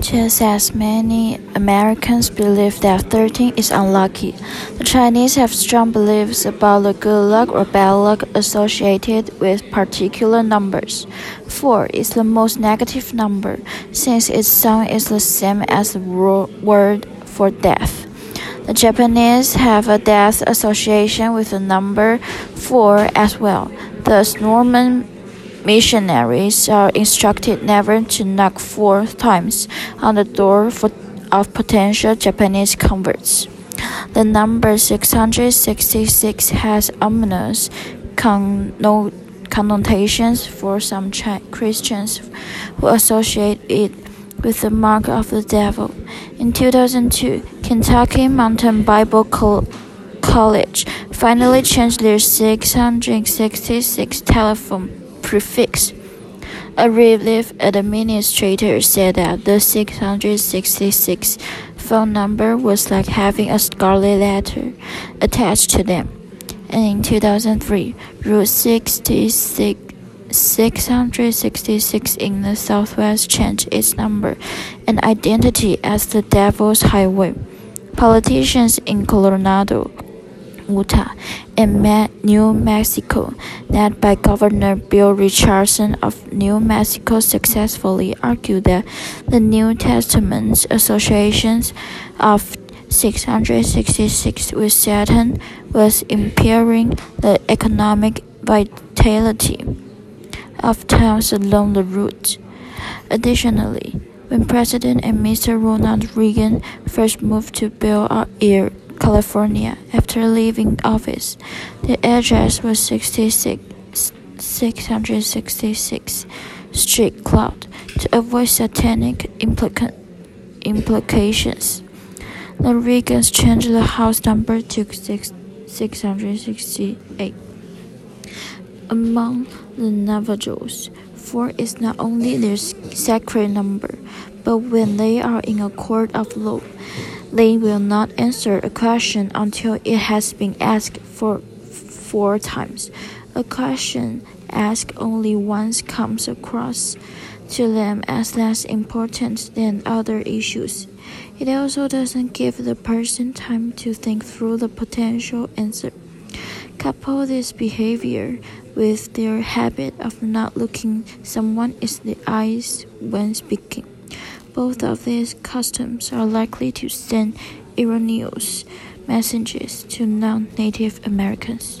Just as many Americans believe that 13 is unlucky, the Chinese have strong beliefs about the good luck or bad luck associated with particular numbers. 4 is the most negative number, since its sound is the same as the word for death. The Japanese have a death association with the number 4 as well. Thus, Mormon Missionaries are instructed never to knock four times on the door for, of potential Japanese converts. The number 666 has ominous connotations for some Christians who associate it with the mark of the devil. In 2002, Kentucky Mountain Bible College finally changed their 666 telephone prefix. A relief administrator said that the 666 phone number was like having a scarlet letter attached to them. And in 2003, Route 66, 666 in the Southwest changed its number and identity as the Devil's Highway. Politicians in Colorado Utah, and New Mexico, led by Governor Bill Richardson of New Mexico, successfully argued that the New Testament associations of 666 with Satan was impairing the economic vitality of towns along the route. Additionally, when President and Mr. Ronald Reagan first moved to Bel Air, California. After leaving office, the address was 66, 666 Street Cloud to avoid satanic implica implications. The Reagans changed the house number to 6, 668. Among the Navajos, four is not only their sacred number, but when they are in a court of law, they will not answer a question until it has been asked for four times. A question asked only once comes across to them as less important than other issues. It also doesn't give the person time to think through the potential answer. Couple this behavior with their habit of not looking someone in the eyes when speaking. Both of these customs are likely to send erroneous messages to non Native Americans.